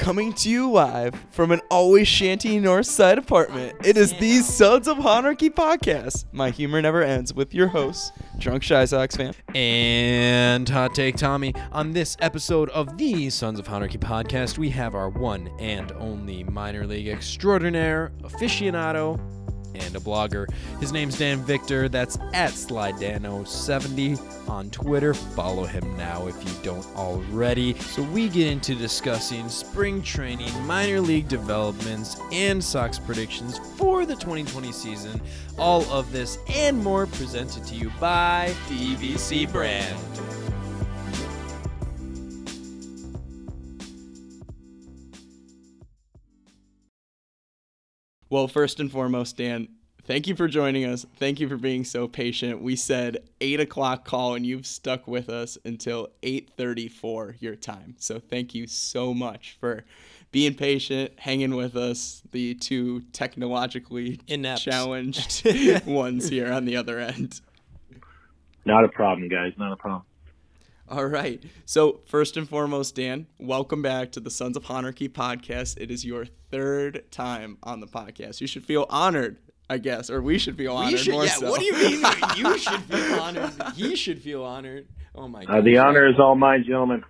Coming to you live from an always shanty north side apartment, it is the Sons of Honarchy podcast. My humor never ends with your host, Drunk Shy Sox fan. And Hot Take Tommy. On this episode of the Sons of Honarchy podcast, we have our one and only minor league extraordinaire, aficionado, and a blogger. His name's Dan Victor. That's at SlyDano70 on Twitter. Follow him now if you don't already. So we get into discussing spring training, minor league developments, and Sox predictions for the 2020 season. All of this and more presented to you by DBC Brand. Well, first and foremost, Dan, thank you for joining us. Thank you for being so patient. We said eight o'clock call, and you've stuck with us until eight thirty-four your time. So thank you so much for being patient, hanging with us. The two technologically Inept. challenged ones here on the other end. Not a problem, guys. Not a problem. All right. So, first and foremost, Dan, welcome back to the Sons of Honarchy podcast. It is your third time on the podcast. You should feel honored, I guess, or we should feel honored should, more yeah, so. what do you mean? you should feel honored. He should feel honored. Oh my god. Uh, the honor is all mine, gentlemen.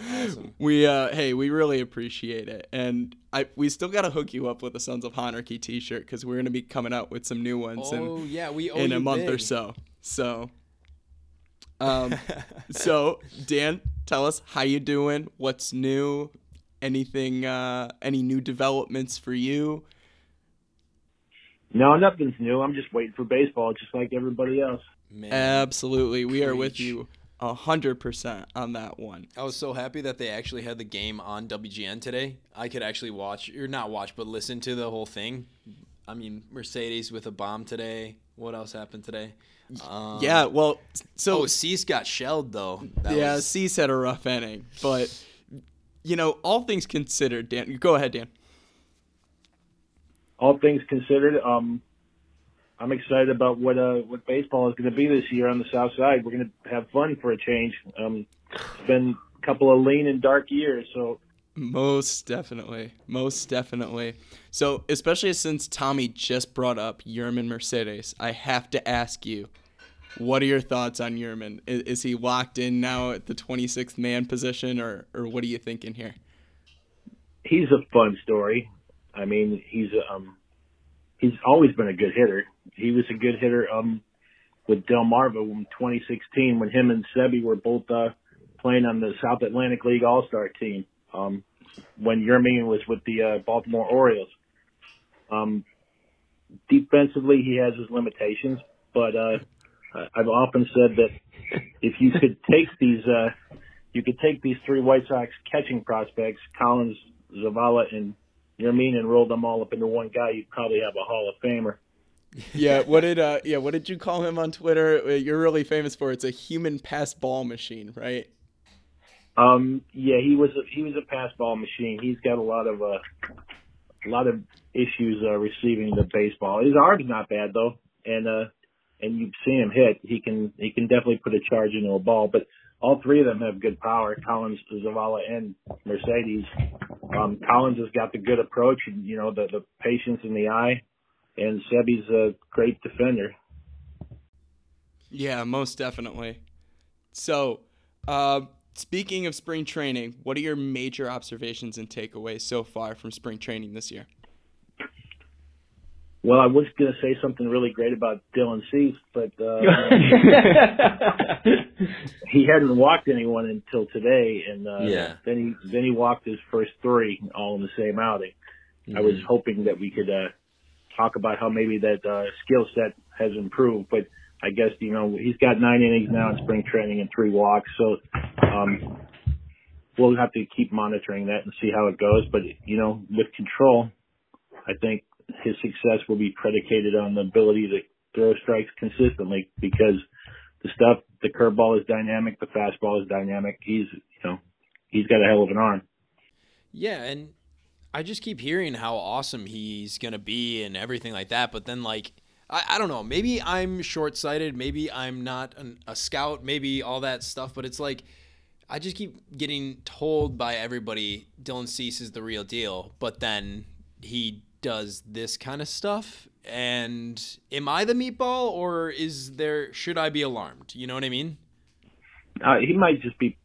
Awesome. we uh hey, we really appreciate it. And I we still got to hook you up with a Sons of Honarchy t-shirt cuz we're going to be coming out with some new ones Oh in yeah, we owe in a you month or so. So um so Dan, tell us how you doing? What's new? Anything uh any new developments for you? No, nothing's new. I'm just waiting for baseball, just like everybody else. Man, Absolutely. We are with you a hundred percent on that one. I was so happy that they actually had the game on WGN today. I could actually watch, or not watch, but listen to the whole thing. I mean, Mercedes with a bomb today. What else happened today? Um, yeah, well so Oh, Cease got shelled though. That yeah, was- Cease had a rough inning, but you know, all things considered, Dan, go ahead, Dan. All things considered, um, I'm excited about what uh what baseball is going to be this year on the South Side. We're going to have fun for a change. Um, it's been a couple of lean and dark years, so Most definitely. Most definitely. So, especially since Tommy just brought up Yermin Mercedes, I have to ask you, what are your thoughts on Yermin? Is, is he locked in now at the 26th man position, or, or what are you thinking here? he's a fun story. I mean, he's um he's always been a good hitter. He was a good hitter um with Delmarva in 2016 when him and Seby were both uh playing on the South Atlantic League All-Star team. Um when Yermin was with the uh, Baltimore Orioles. Um defensively he has his limitations, but uh I've often said that if you could take these uh you could take these three White Sox catching prospects, Collins, Zavala, and Yermin, and roll them all up into one guy, you'd probably have a Hall of Famer. Yeah, what did uh yeah, what did you call him on Twitter? Uh, You're really famous for it's a human pass ball machine, right? Um, yeah, he was a, he was a pass ball machine. He's got a lot of uh, a lot of issues uh, receiving the baseball. His arm's not bad though, and uh, and you've seen him hit. He can he can definitely put a charge into a ball. But all three of them have good power. Collins, Zavala, and Mercedes. Um, Collins has got the good approach and you know the the patience in the eye, and Seby's a great defender. Yeah, most definitely. So, uh, speaking of spring training, what are your major observations and takeaways so far from spring training this year? Well, I was going to say something really great about Dylan Cease, but uh, he hadn't walked anyone until today, and uh, Yeah. then he then he walked his first three all in the same outing. I was hoping that we could uh, talk about how maybe that uh, skill set has improved, but I guess you know he's got nine innings now in spring training and three walks, so um, we'll have to keep monitoring that and see how it goes. But you know, with control, I think his success will be predicated on the ability to throw strikes consistently because the stuff, the curveball is dynamic, the fastball is dynamic. He's, you know, he's got a hell of an arm. Yeah, and I just keep hearing how awesome he's gonna be and everything like that. But then, like, I, I don't know. Maybe I'm short sighted. Maybe I'm not an, a scout. Maybe all that stuff. But it's like I just keep getting told by everybody Dylan Cease is the real deal, but then he does this kind of stuff. And am I the meatball, or is there? Should I be alarmed? You know what I mean? Uh, he might just be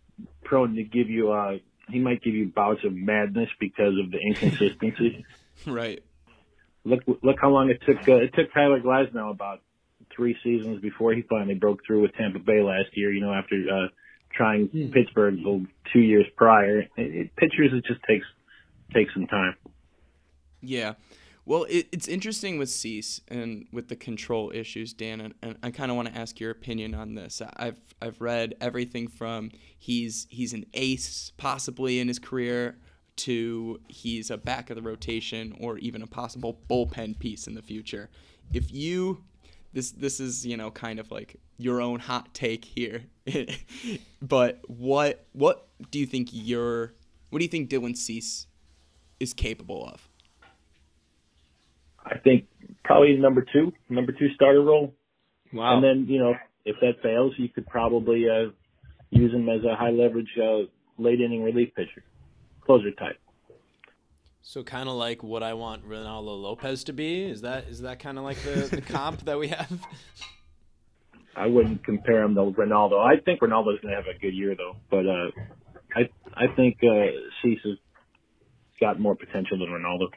prone to give you. Uh, he might give you bouts of madness because of the inconsistency. right. Look, look how long it took. Uh, it took Tyler Glasnow about three seasons before he finally broke through with Tampa Bay last year. You know, after uh, trying hmm. Pittsburgh two years prior, it, it, pitchers it just takes takes some time. Yeah. Well, it, it's interesting with Cease and with the control issues, Dan, and, and I kind of want to ask your opinion on this. I've I've read everything from he's he's an ace possibly in his career to he's a back of the rotation or even a possible bullpen piece in the future. If you this this is you know kind of like your own hot take here, but what what do you think your what do you think Dylan Cease is capable of? I think probably number two, number two starter role. Wow. And then you know if that fails, you could probably uh, use him as a high leverage uh, late inning relief pitcher, closer type. So kind of like what I want Ronaldo Lopez to be. Is that is that kind of like the, the comp that we have? I wouldn't compare him to Ronaldo. I think Reynaldo's going to have a good year though, but uh, I I think uh, Cease has got more potential than Ronaldo.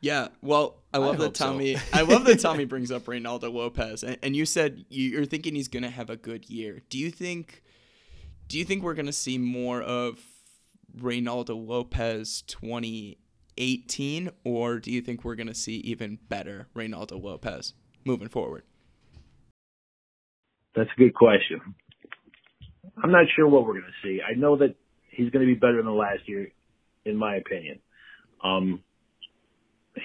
Yeah, well, I love I that Tommy. So. I love that Tommy brings up Reynaldo Lopez, and, and you said you're thinking he's going to have a good year. Do you think? Do you think we're going to see more of Reynaldo Lopez 2018, or do you think we're going to see even better Reynaldo Lopez moving forward? That's a good question. I'm not sure what we're going to see. I know that he's going to be better than last year, in my opinion. Um,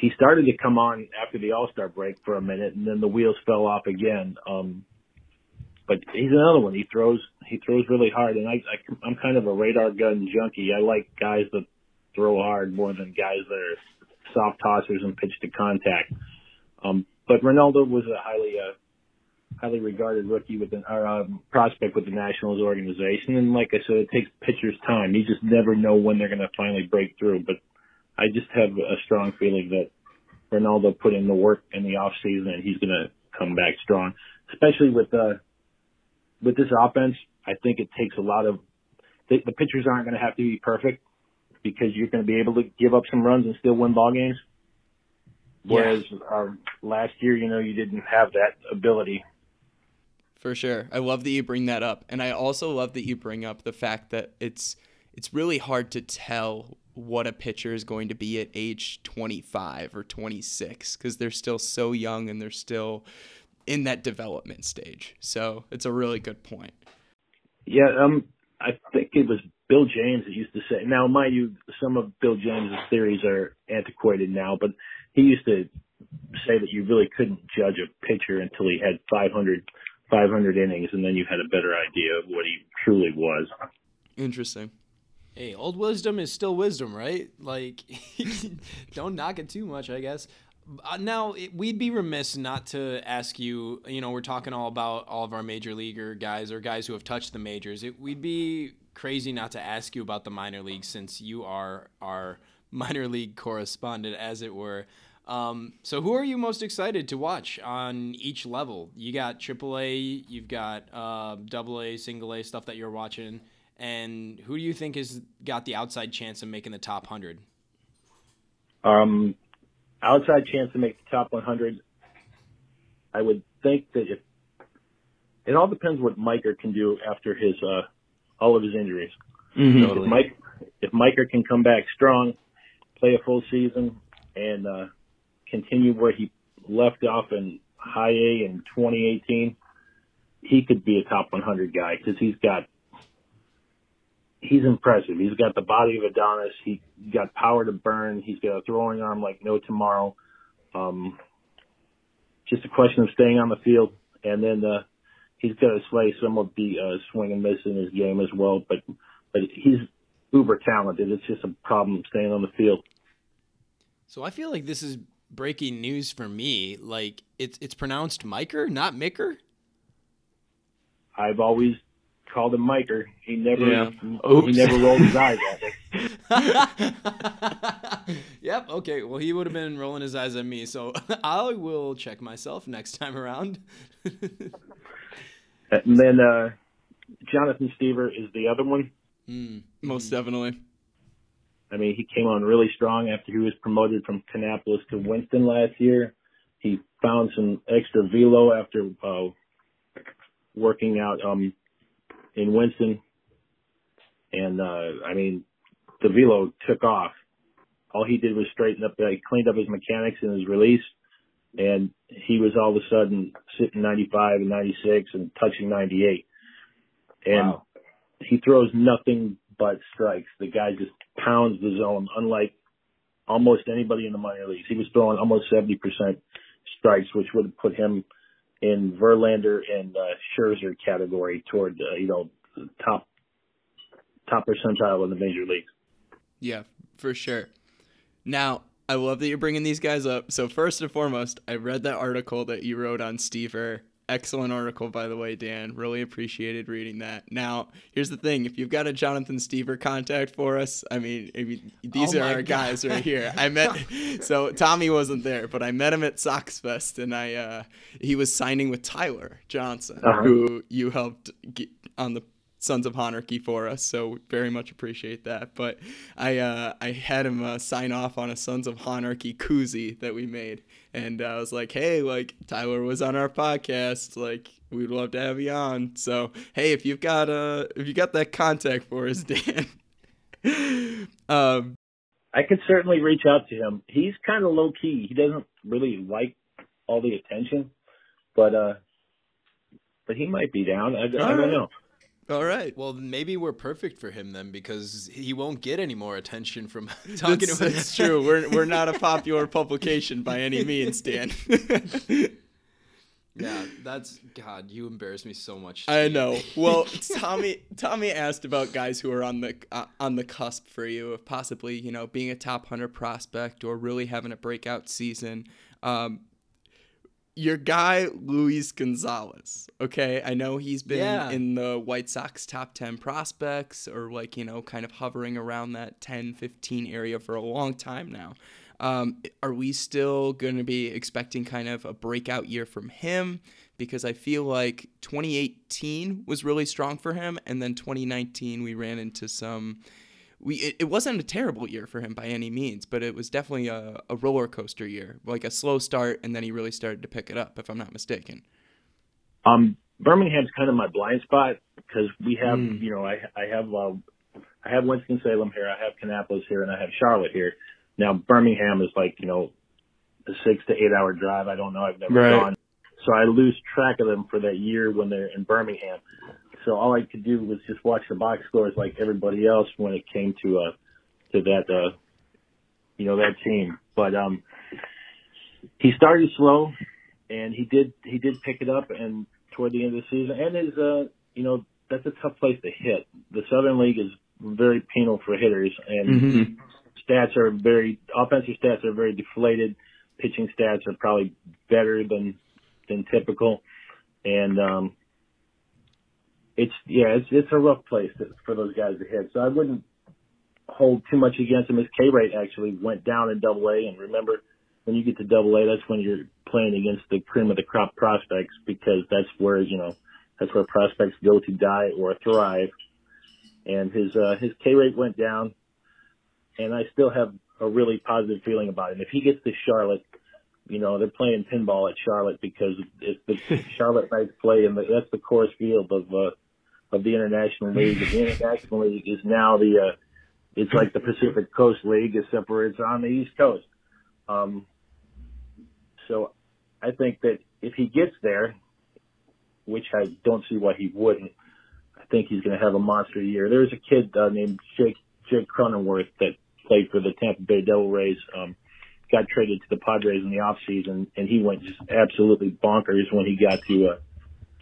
he started to come on after the All Star break for a minute, and then the wheels fell off again. Um, but he's another one. He throws he throws really hard, and I, I I'm kind of a radar gun junkie. I like guys that throw hard more than guys that are soft tossers and pitch to contact. Um, but Reynaldo was a highly uh, highly regarded rookie with an or, um, prospect with the Nationals organization, and like I said, it takes pitchers time. You just never know when they're going to finally break through. But I just have a strong feeling that Reynaldo put in the work in the off season, and he's going to come back strong, especially with uh, with this offense, I think it takes a lot of the, the pitchers aren't going to have to be perfect because you're going to be able to give up some runs and still win ball games. Whereas yeah. um, last year, you know, you didn't have that ability. For sure, I love that you bring that up, and I also love that you bring up the fact that it's it's really hard to tell what a pitcher is going to be at age 25 or 26 because they're still so young and they're still in that development stage. So it's a really good point. Yeah, um, I think it was Bill James that used to say. Now, mind you, some of Bill James's theories are antiquated now, but he used to say that you really couldn't judge a pitcher until he had 500, 500 innings, and then you had a better idea of what he truly was. Interesting. Hey, old wisdom is still wisdom, right? Like, don't knock it too much, I guess. Uh, now it, we'd be remiss not to ask you. You know, we're talking all about all of our major leaguer guys or guys who have touched the majors. It, we'd be crazy not to ask you about the minor leagues since you are our minor league correspondent, as it were. Um, so, who are you most excited to watch on each level? You got AAA, you've got uh, AA, single A stuff that you're watching, and who do you think has got the outside chance of making the top hundred? Um, outside chance to make the top 100. I would think that if it all depends what Miker can do after his uh, all of his injuries. Mm-hmm. So if Mike if Miker can come back strong, play a full season, and uh, continue where he left off in high A in 2018, he could be a top 100 guy because he's got he's impressive. He's got the body of Adonis. He got power to burn. He's got a throwing arm like no tomorrow. Um, just a question of staying on the field, and then uh, he's got to slay some of the uh, swing and miss in his game as well. But but he's uber talented. It's just a problem staying on the field. So I feel like this is breaking news for me. Like it's it's pronounced Miker, not Micker. I've always called him Miker. He never Yeah. he never rolled his eyes at me. yep. Okay. Well, he would have been rolling his eyes at me, so I will check myself next time around. And then uh, Jonathan Stiever is the other one. Hmm. Most definitely. I mean, he came on really strong after he was promoted from Kannapolis to Winston last year. He found some extra velo after uh, working out um, in Winston, and uh, I mean, velo took off. All he did was straighten up. He cleaned up his mechanics and his release, and he was all of a sudden sitting 95 and 96 and touching 98. And Wow. he throws nothing but strikes. The guy just pounds the zone, unlike almost anybody in the minor leagues. He was throwing almost 70% strikes, which would have put him in Verlander and uh, Scherzer category toward, uh, you know, top top percentile in the major leagues. Yeah, for sure. Now, I love that you're bringing these guys up. So first and foremost, I read that article that you wrote on Stiever. Excellent article, by the way, Dan. Really appreciated reading that. Now, here's the thing: if you've got a Jonathan Stiever contact for us, I mean, I mean these Oh are our God. guys right here. I met, so Tommy wasn't there, but I met him at Sox Fest, and I uh, he was signing with Tyler Johnson, Uh-huh. who you helped get on the Sons of Honarchy for us, so very much appreciate that. But I uh, I had him uh, sign off on a Sons of Honarchy koozie that we made, and I was like, hey, like Tyler was on our podcast, like we'd love to have you on. So hey, if you've got uh if you got that contact for us, Dan. um, I could certainly reach out to him. He's kind of low key. He doesn't really like all the attention, but uh, but he might be down. I, I don't know. All right. Well, maybe we're perfect for him then, because he won't get any more attention from talking That's, to us. that's true. We're we're not a popular publication by any means, Dan. Yeah, that's God. You embarrass me so much. I know. Well, Tommy Tommy asked about guys who are on the uh, on the cusp for you of possibly you know being a top hundred prospect or really having a breakout season. Um, your guy Luis Gonzalez. Okay, I know he's been Yeah. in the White Sox top 10 prospects or like, you know, kind of hovering around that 10 15 area for a long time now. Um, are we still going to be expecting kind of a breakout year from him? Because I feel like 2018 was really strong for him, and then 2019 we ran into some. We it, it wasn't a terrible year for him by any means, but it was definitely a, a roller coaster year, like a slow start, and then he really started to pick it up, if I'm not mistaken. Um, Birmingham's kind of my blind spot because we have, Mm. you know, I I have uh, I have Winston Salem here, I have Kannapolis here, and I have Charlotte here. Now Birmingham is like you know a six to eight hour drive. I don't know. I've never Right. gone, so I lose track of them for that year when they're in Birmingham. So all I could do was just watch the box scores like everybody else when it came to uh to that uh you know that team. But um he started slow and he did he did pick it up and toward the end of the season and is uh you know that's a tough place to hit. The Southern League is very penal for hitters and stats are very offensive stats are very deflated. Pitching stats are probably better than than typical, and um, it's yeah, it's it's a rough place to, for those guys to hit. So I wouldn't hold too much against him. His K rate actually went down in Double A, and remember when you get to Double A, that's when you're playing against the cream of the crop prospects because that's where you know that's where prospects go to die or thrive. And his uh, his K rate went down, and I still have a really positive feeling about him. If he gets to Charlotte, you know they're playing pinball at Charlotte because it's the Charlotte Knights play, and the, that's the Coors Field of uh, of the International League. The International League is now the uh, it's like the Pacific Coast League, except for it's on the East Coast. Um, so I think that if he gets there, which I don't see why he wouldn't, I think he's going to have a monster year. There's a kid uh, named Jake Jake Cronenworth that played for the Tampa Bay Devil Rays. Um, got traded to the Padres in the off season, and he went just absolutely bonkers when he got to uh,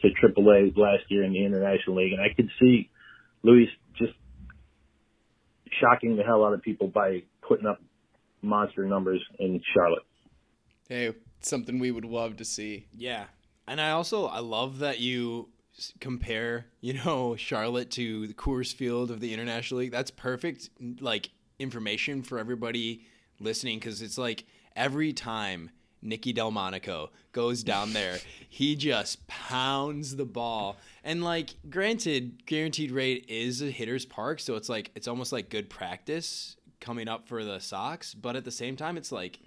to AAA last year in the International League. And I could see Luis just shocking the hell out of people by putting up monster numbers in Charlotte. Hey, something we would love to see. Yeah. And I also I love that you compare, you know, Charlotte to the Coors Field of the International League. That's perfect, like information for everybody listening because it's like every time Nicky Delmonico goes down there, he just pounds the ball. And like, granted, guaranteed rate is a hitter's park, so it's like it's almost like good practice coming up for the Sox. But at the same time, it's like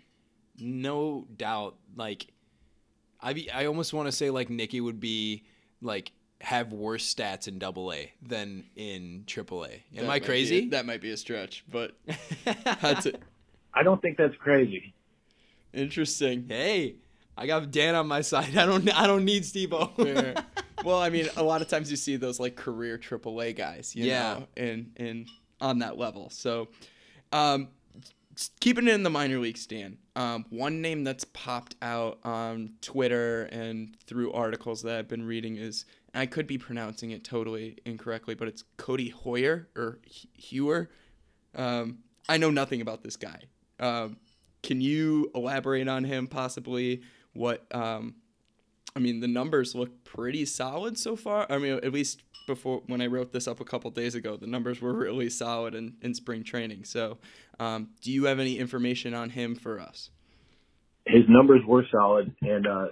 no doubt, like I be, I almost want to say like Nicky would be like have worse stats in Double A than in Triple A. Am That I crazy? a- that might be a stretch, but that's it. I don't think that's crazy. Interesting. hey, I got Dan on my side. I don't I don't need Steve-O. Well, I mean, a lot of times you see those like career AAA guys, you Yeah. know, and and on that level. So, um, keeping it in the minor league stand. Um, one name that's popped out on Twitter and through articles that I've been reading is, and I could be pronouncing it totally incorrectly, but it's Codi Heuer or H- Hewer. Um, I know nothing about this guy. Um, can you elaborate on him possibly? What um, I mean, the numbers look pretty solid so far. I mean, at least before when I wrote this up a couple days ago, the numbers were really solid in, in spring training. So, um, do you have any information on him for us? His numbers were solid, and uh,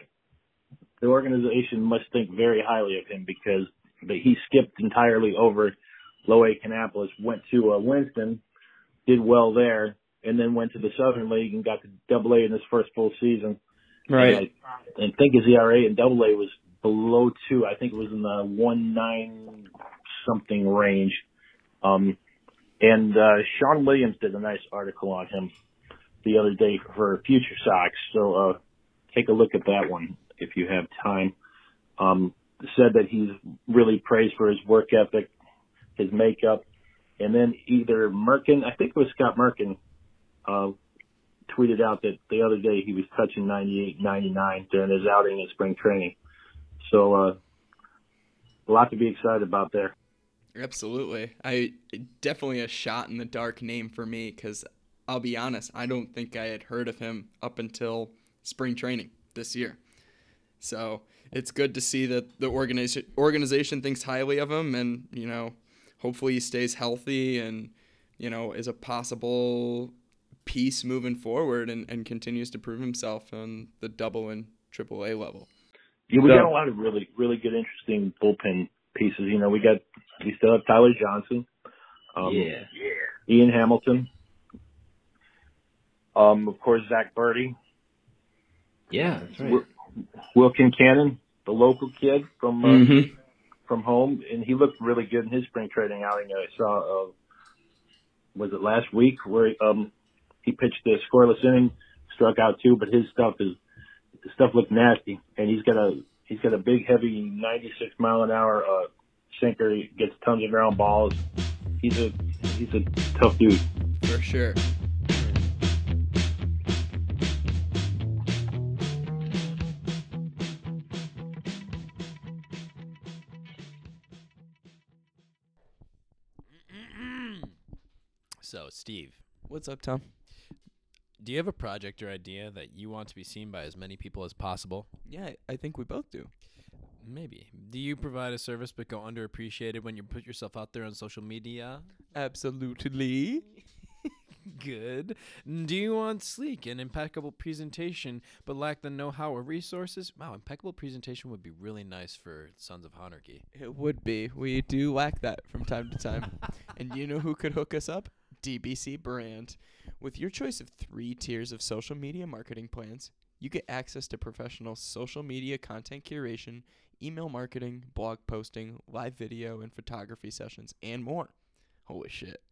the organization must think very highly of him because he skipped entirely over low A Kannapolis, went to uh, Winston, did well there, and then went to the Southern League and got to Double A in his first full season. And I, and think his ERA in Double A was below two. I think it was in the one nine something range. Um, and uh, Sean Williams did a nice article on him the other day for Future Sox. So uh, take a look at that one if you have time. Um, said that he's really praised for his work ethic, his makeup, and then either Merkin, I think it was Scott Merkin, uh, tweeted out that the other day he was touching 98, 99 during his outing in spring training. So, uh, a lot to be excited about there. Absolutely. I definitely a shot in the dark name for me because I'll be honest, I don't think I had heard of him up until spring training this year. So it's good to see that the organization organization thinks highly of him, and you know, hopefully he stays healthy and you know is a possible piece moving forward and, and continues to prove himself on the double and triple A level. Yeah, we So- got a lot of really, really good, interesting bullpen pieces. You know, we got, we still have Tyler Johnson. Um, Ian Hamilton. Um, of course, Zack Burdi. Yeah, that's right. Wil- Will Kincanon, the local kid from, uh, Mm-hmm. from home, and he looked really good in his spring training outing. I saw, uh, was it last week where um, he pitched a scoreless inning, struck out two, but his stuff is his stuff looked nasty, and he's got a he's got a big, heavy, 96 mile an hour uh, sinker. He gets tons of ground balls. He's a he's a tough dude. For sure. so, Steve, What's up, Tom? Do you have a project or idea that you want to be seen by as many people as possible? Yeah, I think we both do. Maybe. Do you provide a service but go underappreciated when you put yourself out there on social media? Absolutely. Good. Do you want sleek and impeccable presentation but lack the know-how or resources? Wow, impeccable presentation would be really nice for Sons of Honarchy. It would be. We do lack that from time to time. and you know who could hook us up? DBC Brand. With your choice of three tiers of social media marketing plans, you get access to professional social media content curation, email marketing, blog posting, live video and photography sessions, and more. Holy shit.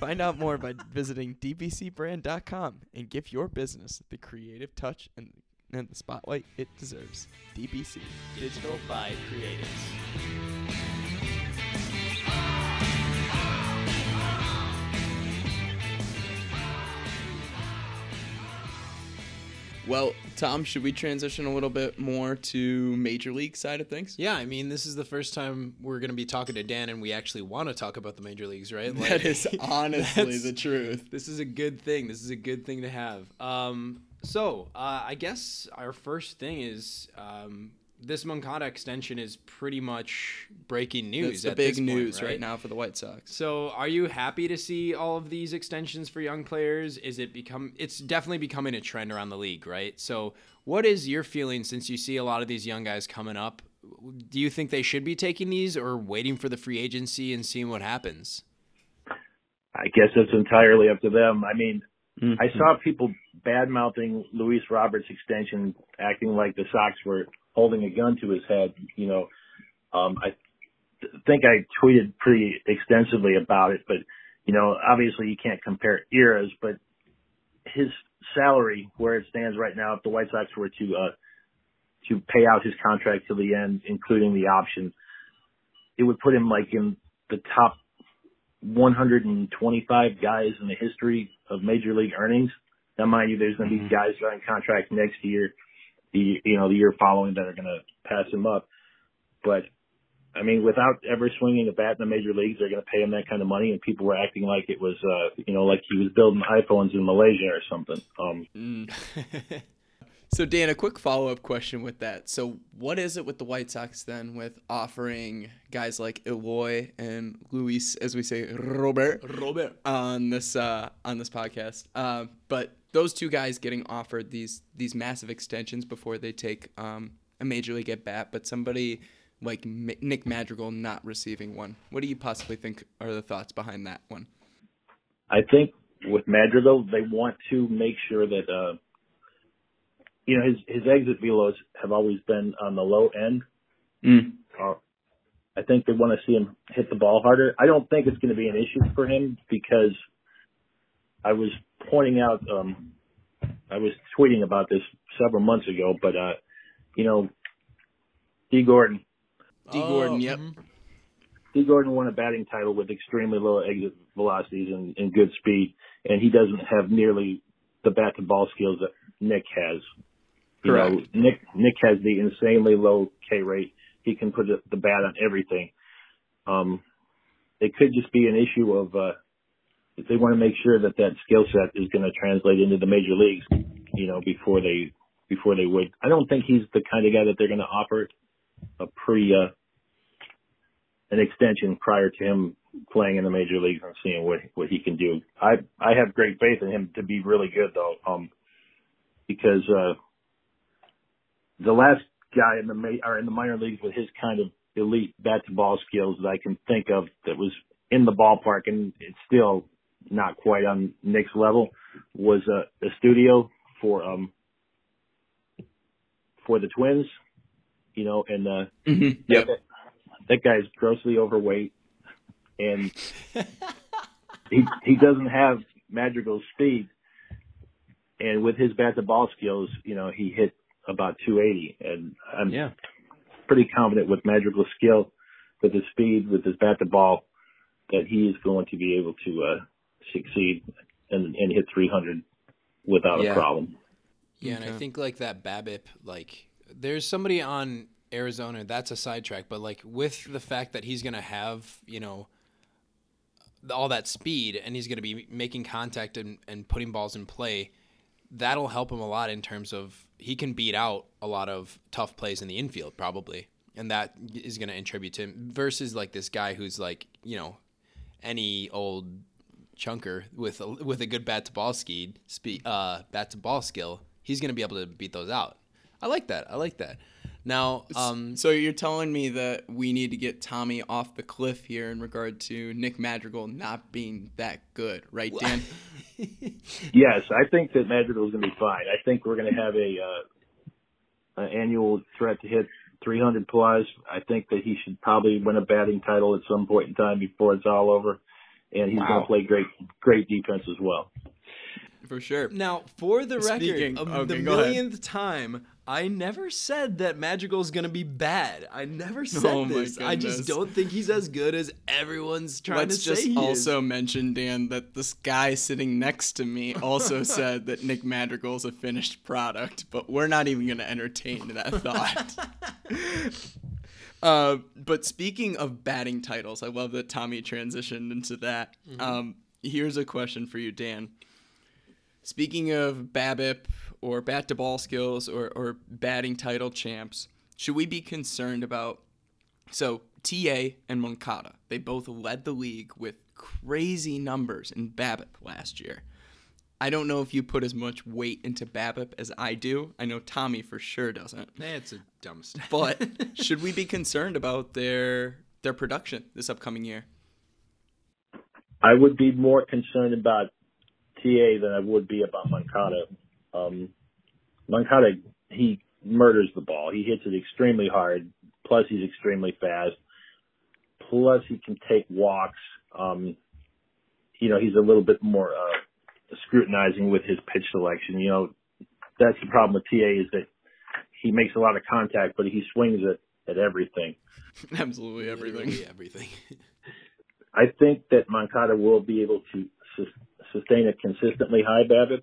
Find out more by visiting dbcbrand.com and give your business the creative touch and, and the spotlight it deserves. DBC. Digital by Creatives. Well, Tom, should we transition a little bit more to major league side of things? Yeah, I mean, this is the first time we're going to be talking to Dan and we actually want to talk about the major leagues, right? That is honestly the truth. This is a good thing. This is a good thing to have. Um, so, uh, I guess our first thing is um, this Moncada extension is pretty much breaking news. It's the at big this point, news right? right now for the White Sox. So, are you happy to see all of these extensions for young players? Is it become? It's definitely becoming a trend around the league, right? So, what is your feeling since you see a lot of these young guys coming up? Do you think they should be taking these or waiting for the free agency and seeing what happens? I guess it's entirely up to them. I mean, Mm-hmm. I saw people bad mouthing Luis Roberts' extension, acting like the Sox were holding a gun to his head. You know, um, I th- think I tweeted pretty extensively about it, but you know, obviously you can't compare eras, but his salary where it stands right now, if the White Sox were to uh, to pay out his contract to the end, including the option, it would put him like in the top 125 guys in the history of major league earnings. Now, mind you, there's going to be guys on contract next year, the you know the year following that are going to pass him up. But I mean, without ever swinging a bat in the major leagues, they're going to pay him that kind of money, and people were acting like it was uh you know like he was building iPhones in Malaysia or something. Um, Mm. So Dan, a quick follow up question with that. So what is it with the White Sox then with offering guys like Eloy and Luis, as we say, Robert, Robert on this uh, on this podcast? Uh, but those two guys getting offered these these massive extensions before they take um, a major league at bat, but somebody like M- Nick Madrigal not receiving one. What do you possibly think are the thoughts behind that one? I think with Madrigal, they want to make sure that uh, you know his his exit velos have always been on the low end. Mm. Uh, I think they want to see him hit the ball harder. I don't think it's going to be an issue for him because I was pointing out, um, I was tweeting about this several months ago, but, uh, you know, Dee Gordon, Dee Gordon, yep. mhm. Dee Gordon won a batting title with extremely low exit velocities and, and good speed, and he doesn't have nearly the bat to ball skills that Nick has. You know, Correct. Nick Nick has the insanely low K rate. He can put the the bat on everything. Um, it could just be an issue of uh, if they want to make sure that that skill set is going to translate into the major leagues. You know, before they before they would. I don't think he's the kind of guy that they're going to offer a pre uh, an extension prior to him playing in the major leagues and seeing what what he can do. I I have great faith in him to be really good though, um, because uh, the last guy in the ma- or in the minor leagues with his kind of elite bat to ball skills that I can think of that was in the ballpark and it's still not quite on Nick's level was a, the studio for um for the Twins, you know, and uh, Mm-hmm. Yep. That, that guy's grossly overweight, and he he doesn't have Madrigal's speed. And with his bat to ball skills, you know, he hit about 280, and I'm Yeah. pretty confident with Madrigal's skill, with his speed, with his bat to ball, that he is going to be able to uh, succeed and, and hit 300 without Yeah. a problem. Yeah, and I think like that BABIP, like there's somebody on Arizona. That's a sidetrack, but like with the fact that he's gonna have you know all that speed and he's gonna be making contact and, and putting balls in play, that'll help him a lot in terms of he can beat out a lot of tough plays in the infield probably, and that is gonna attribute to him versus like this guy who's like you know any old chunker with a, with a good bat to ball speed, speed uh, bat to ball skill, he's gonna be able to beat those out. I like that. I like that. Now, um, so you're telling me that we need to get Tommy off the cliff here in regard to Nick Madrigal not being that good, right, Dan? Yes, I think that Madrigal is going to be fine. I think we're going to have a uh, an annual threat to hit 300 plus. I think that he should probably win a batting title at some point in time before it's all over, and he's going to play great great defense as well. For sure. now for the record, Speaking- of okay, the go ahead. millionth time, I never said that Madrigal's gonna be bad. I never said Oh this. I just don't think he's as good as everyone's trying Let's to just say. he also is. mention, Dan, that this guy sitting next to me also said that Nick Madrigal's a finished product, but we're not even going to entertain that thought. uh, but speaking of batting titles, I love that Tommy transitioned into that. Um, here's a question for you, Dan. Speaking of BABIP or bat to ball skills or, or batting title champs, should we be concerned about? So TA and Moncada, they both led the league with crazy numbers in BABIP last year. I don't know if you put as much weight into BABIP as I do. I know Tommy for sure doesn't. It's a dumb stat. But should we be concerned about their their production this upcoming year? I would be more concerned about TA than I would be about Moncada. Um, Moncada, he murders the ball. He hits it extremely hard. Plus, he's extremely fast. Plus, he can take walks. Um, you know, he's a little bit more uh, scrutinizing with his pitch selection. You know, that's the problem with TA is that he makes a lot of contact, but he swings at at everything. Absolutely everything. Literally everything. I think that Moncada will be able to sus- sustain a consistently high BABIP.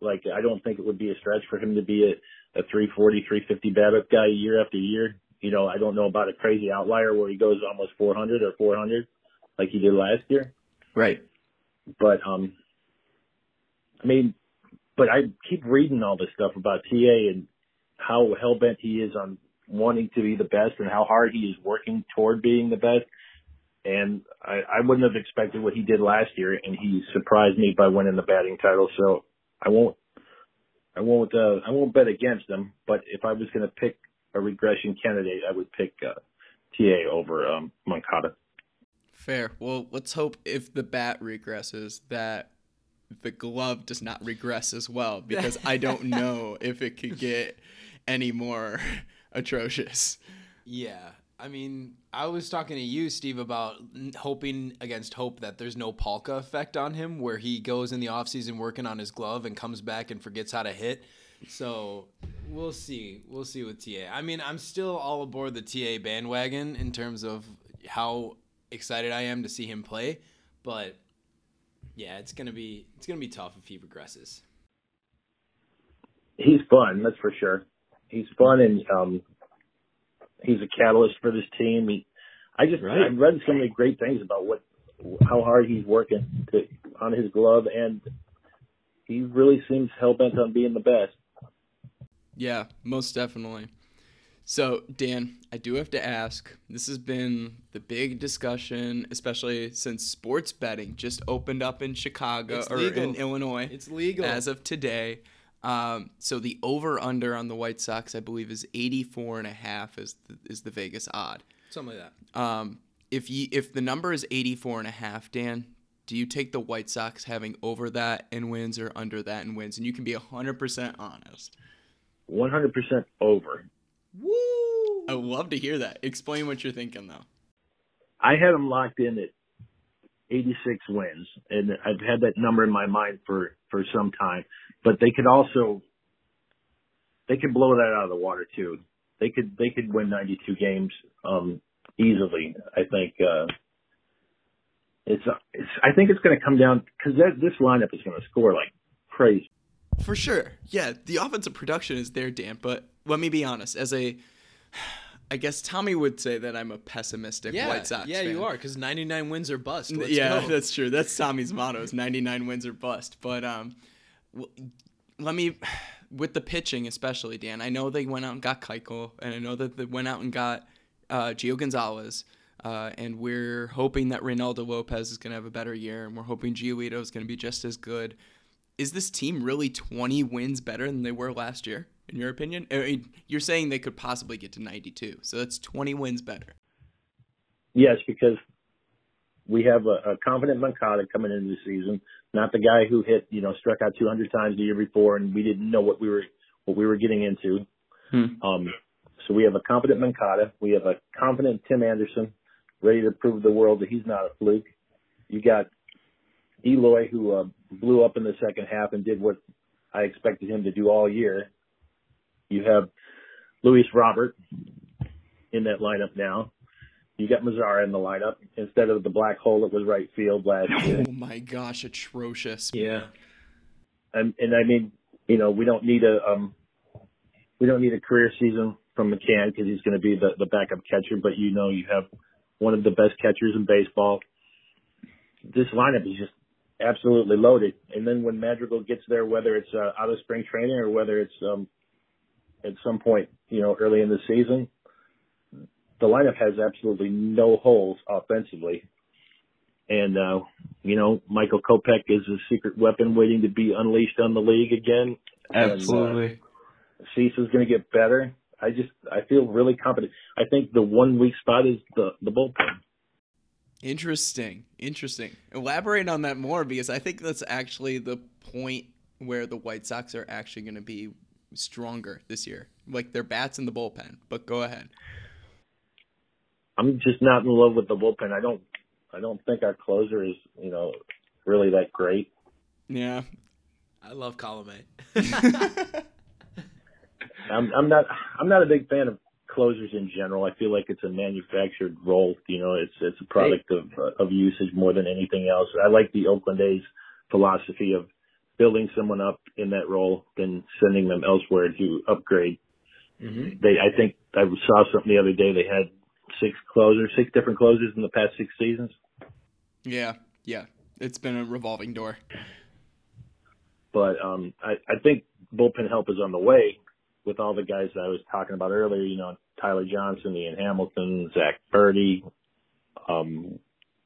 Like, I don't think it would be a stretch for him to be a, a 340, 350 BABIP guy year after year. You know, I don't know about a crazy outlier where he goes almost 400 or 400 like he did last year. Right. But, um, I mean, but I keep reading all this stuff about TA and how hell bent he is on wanting to be the best and how hard he is working toward being the best. And I, I wouldn't have expected what he did last year, and he surprised me by winning the batting title. So I won't, I won't, uh, I won't bet against him. But if I was going to pick a regression candidate, I would pick uh, TA over um, Moncada. Fair. Well, let's hope if the bat regresses that the glove does not regress as well because I don't know if it could get any more atrocious. Yeah. I mean, I was talking to you, Steve, about hoping against hope that there's no polka effect on him where he goes in the offseason working on his glove and comes back and forgets how to hit. So we'll see. We'll see with TA. I mean, I'm still all aboard the TA bandwagon in terms of how excited I am to see him play. But yeah, it's gonna be it's gonna be tough if he regresses. He's fun, that's for sure. He's fun and um he's a catalyst for this team. He, I just Right. I've read so many great things about what how hard he's working to, on his glove, and he really seems hell bent on being the best. Yeah, most definitely. So, Dan, I do have to ask this has been the big discussion, especially since sports betting just opened up in Chicago It's or legal. in Illinois It's legal. as of today. Um, so the over under on the White Sox, I believe, is 84 and a half is the, is the Vegas odd. Something like that. Um, if you if the number is 84 and a half, Dan, do you take the White Sox having over that in wins or under that in wins? And you can be 100% honest. One hundred percent over. Woo! I love to hear that. Explain what you're thinking though. I had them locked in at 86 wins, and I've had that number in my mind for for some time. But they could also they could blow that out of the water too. They could they could win 92 games um, easily. I think uh, it's it's I think it's going to come down because this lineup is going to score like crazy. For sure. Yeah, the offensive production is there, Dan, but let me be honest. As a I guess Tommy would say that I'm a pessimistic Yeah, White Sox yeah, fan. you are because 99 wins or bust. Let's yeah, go. that's true. That's Tommy's motto: is 99 wins or bust. But um, let me with the pitching, especially Dan. I know they went out and got Keuchel, and I know that they went out and got uh, Gio Gonzalez. Uh, and we're hoping that Reynaldo Lopez is going to have a better year, and we're hoping Giolito is going to be just as good. Is this team really 20 wins better than they were last year, in your opinion? I mean, you're saying they could possibly get to 92, so that's 20 wins better. Yes, because we have a, a confident Moncada coming into the season, not the guy who hit, you know, struck out 200 times the year before, and we didn't know what we were what we were getting into. Hmm. Um, so we have a confident Moncada. We have a confident Tim Anderson, ready to prove to the world that he's not a fluke. You got Eloy, who uh, blew up in the second half and did what I expected him to do all year. You have Luis Robert in that lineup now. You got Mazara in the lineup instead of the black hole that was right field last year. Oh my gosh, atrocious. Yeah. And, and I mean, you know, we don't need a um, we don't need a career season from McCann because he's going to be the the backup catcher. But you know, you have one of the best catchers in baseball. This lineup is just absolutely loaded. And then when Madrigal gets there, whether it's uh, out of spring training or whether it's um, at some point, you know, early in the season, the lineup has absolutely no holes offensively. And, uh, you know, Michael Kopech is a secret weapon waiting to be unleashed on the league again. Absolutely. And, uh, Cease is going to get better. I just, I feel really confident. I think the one weak spot is the, the bullpen. Interesting. Interesting. Elaborate on that more because I think that's actually the point where the White Sox are actually going to be stronger this year. Like their bats in the bullpen. But go ahead. I'm just not in love with the bullpen. I don't I don't think our closer is, you know, really that great. Yeah. I love Colome. I'm I'm not I'm not a big fan of closers in general. I feel like it's a manufactured role. You know, it's it's a product of uh, of usage more than anything else. I like the Oakland A's philosophy of building someone up in that role than sending them elsewhere to upgrade. Mm-hmm. They, I think I saw something the other day. They had six closers, six different closers in the past six seasons. Yeah, yeah, it's been a revolving door. But um, I, I think bullpen help is on the way with all the guys that I was talking about earlier. You know, Tyler Johnson, Ian Hamilton, Zack Burdi, um,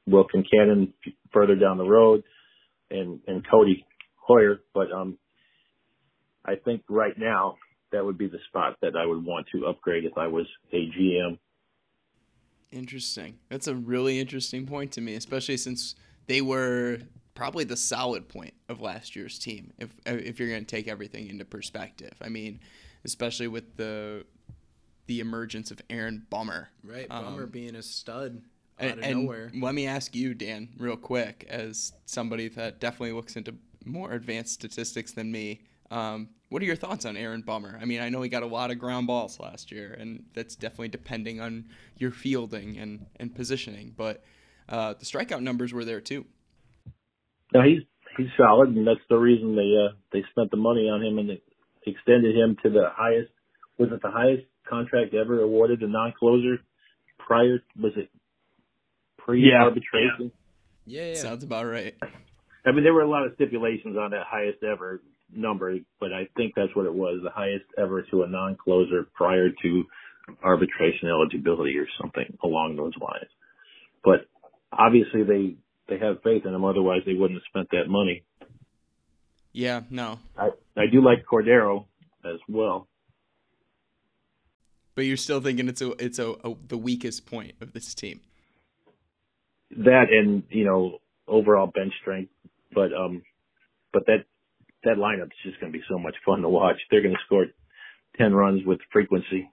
Will Kincanon further down the road, and and Codi Heuer. But um, I think right now that would be the spot that I would want to upgrade if I was a GM. Interesting. That's a really interesting point to me, especially since they were probably the solid point of last year's team. If if you're going to take everything into perspective, I mean, especially with the the emergence of Aaron Bummer. Right, Bummer um, being a stud out and, of nowhere. Let me ask you, Dan, real quick, as somebody that definitely looks into more advanced statistics than me. Um, what are your thoughts on Aaron Bummer? I mean, I know he got a lot of ground balls last year, and that's definitely depending on your fielding and, and positioning. But uh, the strikeout numbers were there too. No, he's he's solid, and that's the reason they uh, they spent the money on him and they extended him to the highest. Was it the highest contract ever awarded a non-closer? Prior was it pre-arbitration? Yeah. yeah, yeah. sounds about right. I mean, there were a lot of stipulations on that highest ever number, but I think that's what it was, the highest ever to a non-closer prior to arbitration eligibility or something along those lines. But obviously they they have faith in him, otherwise they wouldn't have spent that money. Yeah, no. I I do like Cordero as well. But you're still thinking it's a it's a, a the weakest point of this team. That and you know overall bench strength, but um, but that that lineup's just going to be so much fun to watch. They're going to score 10 runs with frequency.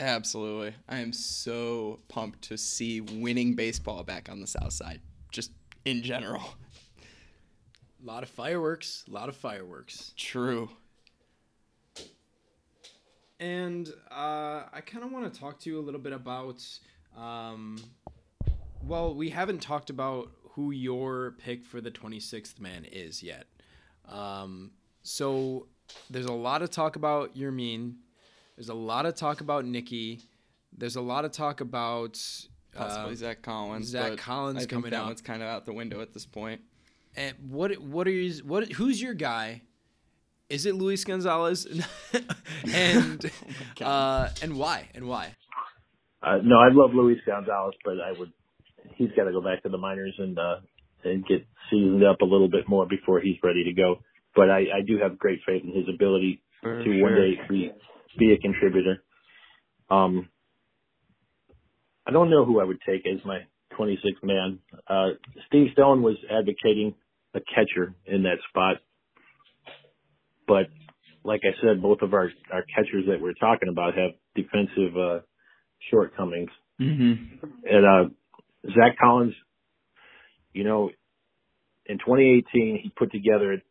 Absolutely. I am so pumped to see winning baseball back on the South Side, just in general. A lot of fireworks, a lot of fireworks. True. And uh, I kind of want to talk to you a little bit about. Um, well, we haven't talked about who your pick for the 26th man is yet. Um, so there's a lot of talk about Yermin. There's a lot of talk about Nicky. There's a lot of talk about possibly uh, Zack Collins. Zack Collins I coming that out. one's kind of out the window at this point. And what what are you what who's your guy? Is it Luis Gonzalez? and oh uh, and why and why? Uh, no, I love Luis Gonzalez, but I would he's got to go back to the minors and uh, and get seasoned up a little bit more before he's ready to go. But I, I do have great faith in his ability For to sure. one day be be a contributor. Um, I don't know who I would take as my 26th man. Uh, Steve Stone was advocating a catcher in that spot, but like I said, both of our our catchers that we're talking about have defensive uh, shortcomings. Mm-hmm. And uh, Zack Collins you know, in 2018, he put together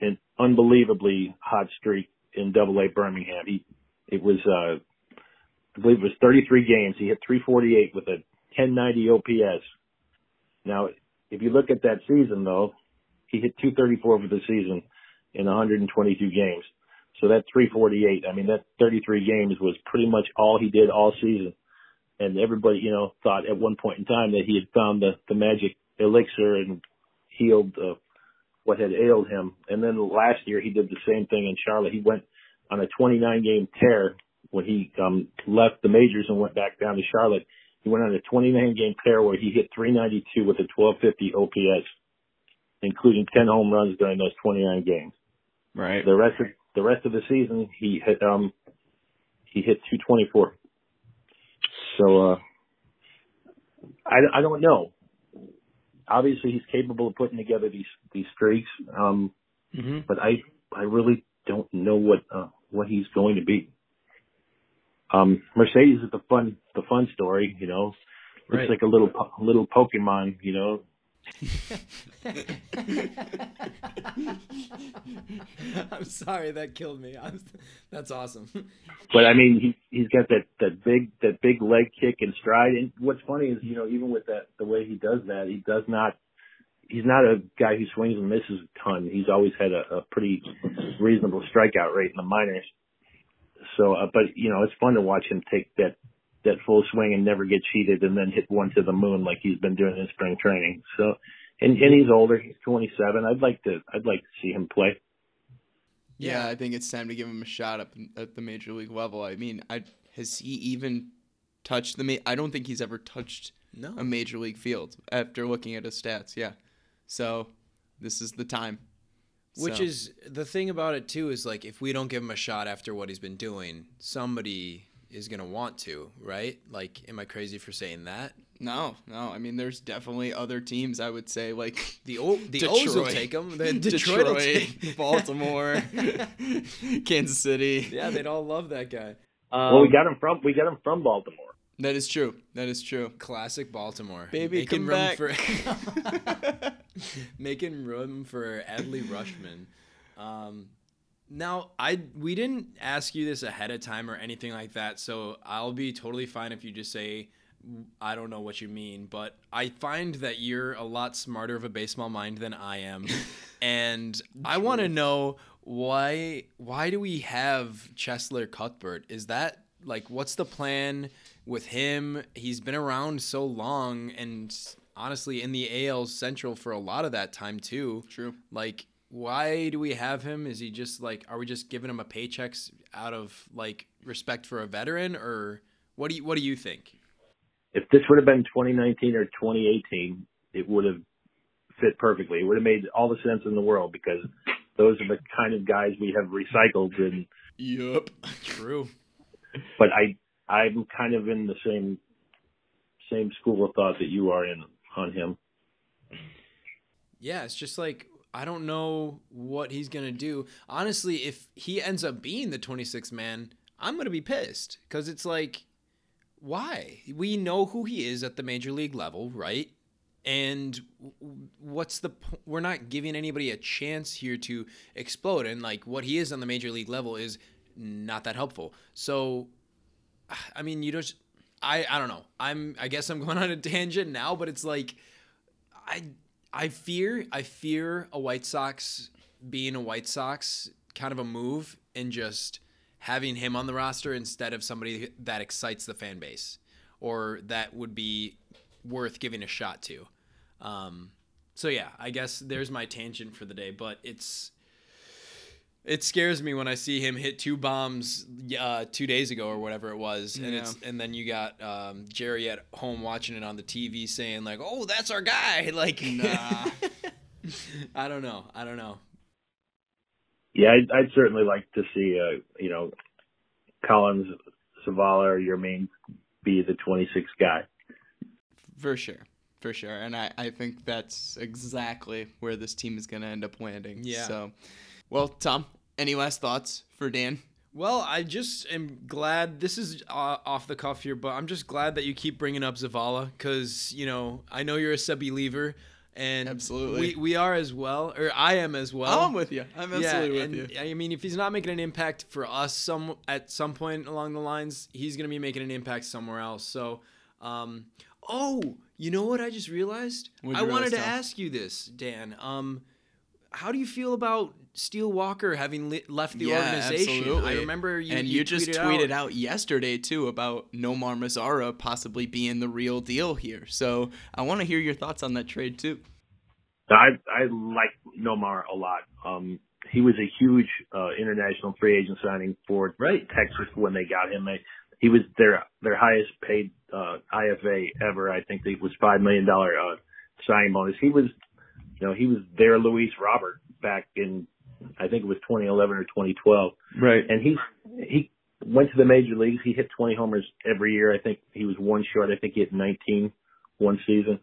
an unbelievably hot streak in Double A Birmingham. He, it was, uh, I believe it was 33 games. He hit 348 with a 1090 OPS. Now, if you look at that season though, he hit 234 for the season in 122 games. So that 348, I mean, that 33 games was pretty much all he did all season. And everybody, you know, thought at one point in time that he had found the, the magic elixir and healed uh, what had ailed him. And then last year he did the same thing in Charlotte. He went on a 29 game tear when he um, left the majors and went back down to Charlotte. He went on a 29 game tear where he hit 392 with a 1250 OPS, including 10 home runs during those 29 games. Right. The rest of the rest of the season, he hit um he hit 224. So uh, I I don't know. Obviously, he's capable of putting together these these streaks, um, Mm-hmm. but I I really don't know what uh, what he's going to be. Um, Mercedes is the fun the fun story, you know. Looks Right. like a little po- little Pokemon, you know. I'm sorry that killed me. I'm, that's awesome. But I mean, he he's got that that big that big leg kick and stride. And what's funny is, you know, even with that the way he does that, he does not. He's not a guy who swings and misses a ton. He's always had a, a pretty reasonable strikeout rate in the minors. So, uh, but you know, it's fun to watch him take that that full swing and never get cheated, and then hit one to the moon like he's been doing in spring training. So, and and he's older. He's 27. I'd like to I'd like to see him play. Yeah, Yeah. I think it's time to give him a shot up at the major league level. I mean, I has he even touched the? Ma- I don't think he's ever touched No. a major league field after looking at his stats. Yeah, so this is the time. Which So, is the thing about it too is like if we don't give him a shot after what he's been doing, somebody is gonna want to, right? Like, am I crazy for saying that? No, no. I mean, there's definitely other teams. I would say like The o- the O's will Detroit. take him. The Detroit, will take Baltimore, Kansas City. yeah, they'd all love that guy. well, we Um, got him from we got him from Baltimore. That is true. That is true. classic Baltimore. Baby, making come room back. for making room for Adley Rutschman. Um, now, I we didn't ask you this ahead of time or anything like that, so I'll be totally fine if you just say I don't know what you mean. But I find that you're a lot smarter of a baseball mind than I am, and I want to know why why do we have Cheslor Cuthbert? Is that like what's the plan with him? He's been around so long and honestly in the AL Central for a lot of that time too. True. Like why do we have him? Is he just like are we just giving him a paychecks out of like respect for a veteran or what do you what do you think? If this would have been 2019 or 2018, it would have fit perfectly. It would have made all the sense in the world because those are the kind of guys we have recycled. And Yup. True. but I I'm kind of in the same same school of thought that you are in on him. Yeah, it's just like I don't know what he's gonna do. Honestly, if he ends up being the 26th man, I'm gonna be pissed because it's like, why? We know who he is at the major league level, right? And what's the? po- We're not giving anybody a chance here to explode, and like what he is on the major league level is not that helpful. So, I mean, you just, I, I don't know. I'm, I guess I'm going on a tangent now, but it's like, I I fear I fear a White Sox being a White Sox kind of a move and just having him on the roster instead of somebody that excites the fan base or that would be worth giving a shot to. Um, so yeah, I guess there's my tangent for the day, but it's it scares me when I see him hit two bombs uh, two days ago or whatever it was, and it's and then you got um, Jerry at home watching it on the TV saying like, "Oh, that's our guy." Like, Nah. I don't know. I don't know. Yeah, I'd, I'd certainly like to see uh you know Collins, Zavala, or Yermin be the 26th guy. For sure. For sure. And I, I think that's exactly where this team is going to end up landing. Yeah. So, well, Tom, any last thoughts for Dan? Well, I just am glad this is uh, off the cuff here, but I'm just glad that you keep bringing up Zavala because you know I know you're a Seby believer, and Absolutely. we we are as well, or I am as well. I'm with you. I'm absolutely yeah, with you. I mean, if he's not making an impact for us some at some point along the lines, he's gonna be making an impact somewhere else. So, um, oh, you know what? I just realized. What'd I wanted to Tom? ask you this, Dan. Um, how do you feel about Steele Walker having li- left the organization? I remember you and you, just tweeted, tweeted out. yesterday too about Nomar Mazara possibly being the real deal here. So I want to hear your thoughts on that trade too. I I like Nomar a lot. Um, he was a huge uh, international free agent signing for Right. Texas when they got him. They, he was their their highest paid uh, IFA ever. I think it was five million dollar uh, signing bonus. He was, you know, he was their Luis Robert back in I think it was 2011 or 2012, Right. and he he went to the major leagues. He hit 20 homers every year. I think he was one short. I think he hit 19 one season,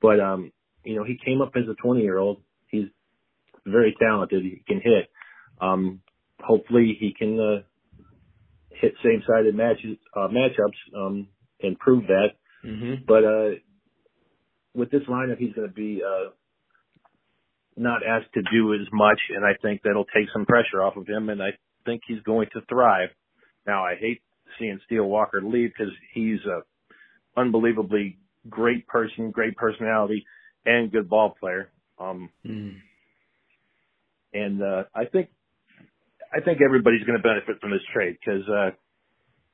but um, you know, he came up as a 20 year old. He's very talented. He can hit. Um, hopefully he can uh, hit same sided matches uh, matchups um, and prove that. Mm-hmm. But uh, with this lineup, he's going to be uh, not asked to do as much, and I think that'll take some pressure off of him. And I think he's going to thrive. Now, I hate seeing Steele Walker leave because he's a unbelievably great person, great personality, and good ball player. Um, Mm. and uh, I think I think everybody's going to benefit from this trade because uh,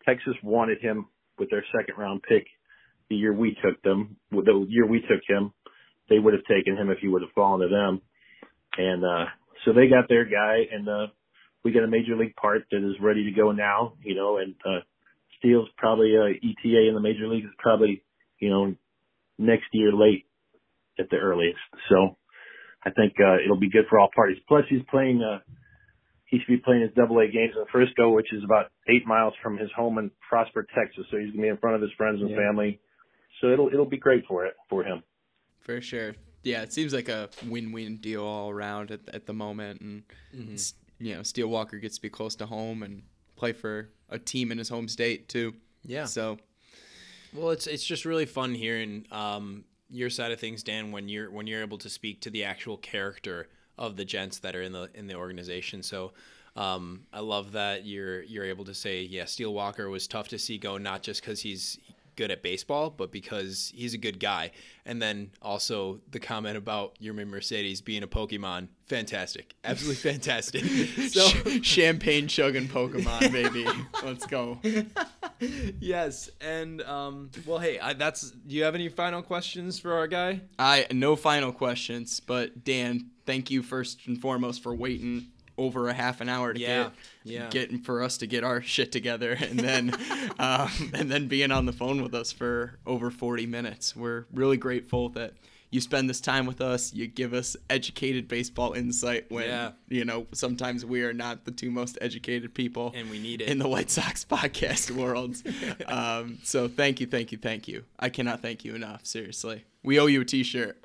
Texas wanted him with their second round pick the year we took them. The year we took him, they would have taken him if he would have fallen to them. And uh, so they got their guy, and uh, we got a major league part that is ready to go now. You know, and uh, Steele's probably uh, ETA in the major leagues is probably you know next year late at the earliest. So I think uh, it'll be good for all parties. Plus, he's playing. Uh, he should be playing his Double A games in Frisco, which is about eight miles from his home in Prosper, Texas. So he's gonna be in front of his friends and Yeah. family. So it'll it'll be great for it for him. For sure. Yeah, it seems like a win-win deal all around at, at the moment, and Mm-hmm. you know, Steele Walker gets to be close to home and play for a team in his home state too. Yeah. So Well, it's it's just really fun hearing um, your side of things, Dan, when you're when you're able to speak to the actual character of the gents that are in the in the organization. So um, I love that you're you're able to say, yeah, Steele Walker was tough to see go, not just because he's good at baseball, but because he's a good guy. And then also the comment about Yermin Mercedes being a Pokemon, fantastic, absolutely fantastic. so Sh- champagne chugging Pokemon, baby. Let's go. yes, and um, well, hey, I, that's. Do you have any final questions for our guy? I no final questions, but Dan, thank you first and foremost for waiting over a half an hour to Yeah, get yeah. getting for us to get our shit together and then um, and then being on the phone with us for over 40 minutes. We're really grateful that you spend this time with us. You give us educated baseball insight when Yeah. you know sometimes we are not the two most educated people And we need it. in the White Sox podcast world. um, so thank you, thank you, thank you. I cannot thank you enough. Seriously, we owe you a T-shirt.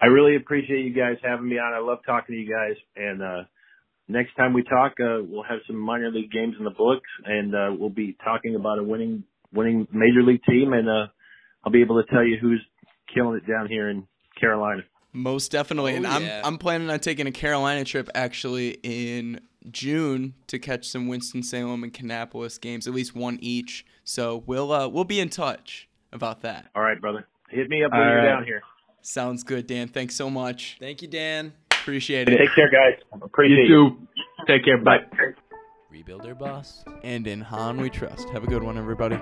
I really appreciate you guys having me on. I love talking to you guys. And uh, next time we talk, uh, we'll have some minor league games in the books, and uh, we'll be talking about a winning winning major league team, and uh, I'll be able to tell you who's killing it down here in Carolina. Most definitely, Oh, and yeah. I'm I'm planning on taking a Carolina trip actually in June to catch some Winston Salem and Kannapolis games, at least one each. So we'll uh, we'll be in touch about that. All right, brother. Hit me up when All you're right. down here. Sounds good, Dan. Thanks so much. Thank you, Dan. Appreciate it. Take care, guys. Appreciate You too. Take care. Bye. Rebuilder boss. And in Hahn we trust. Have a good one, everybody.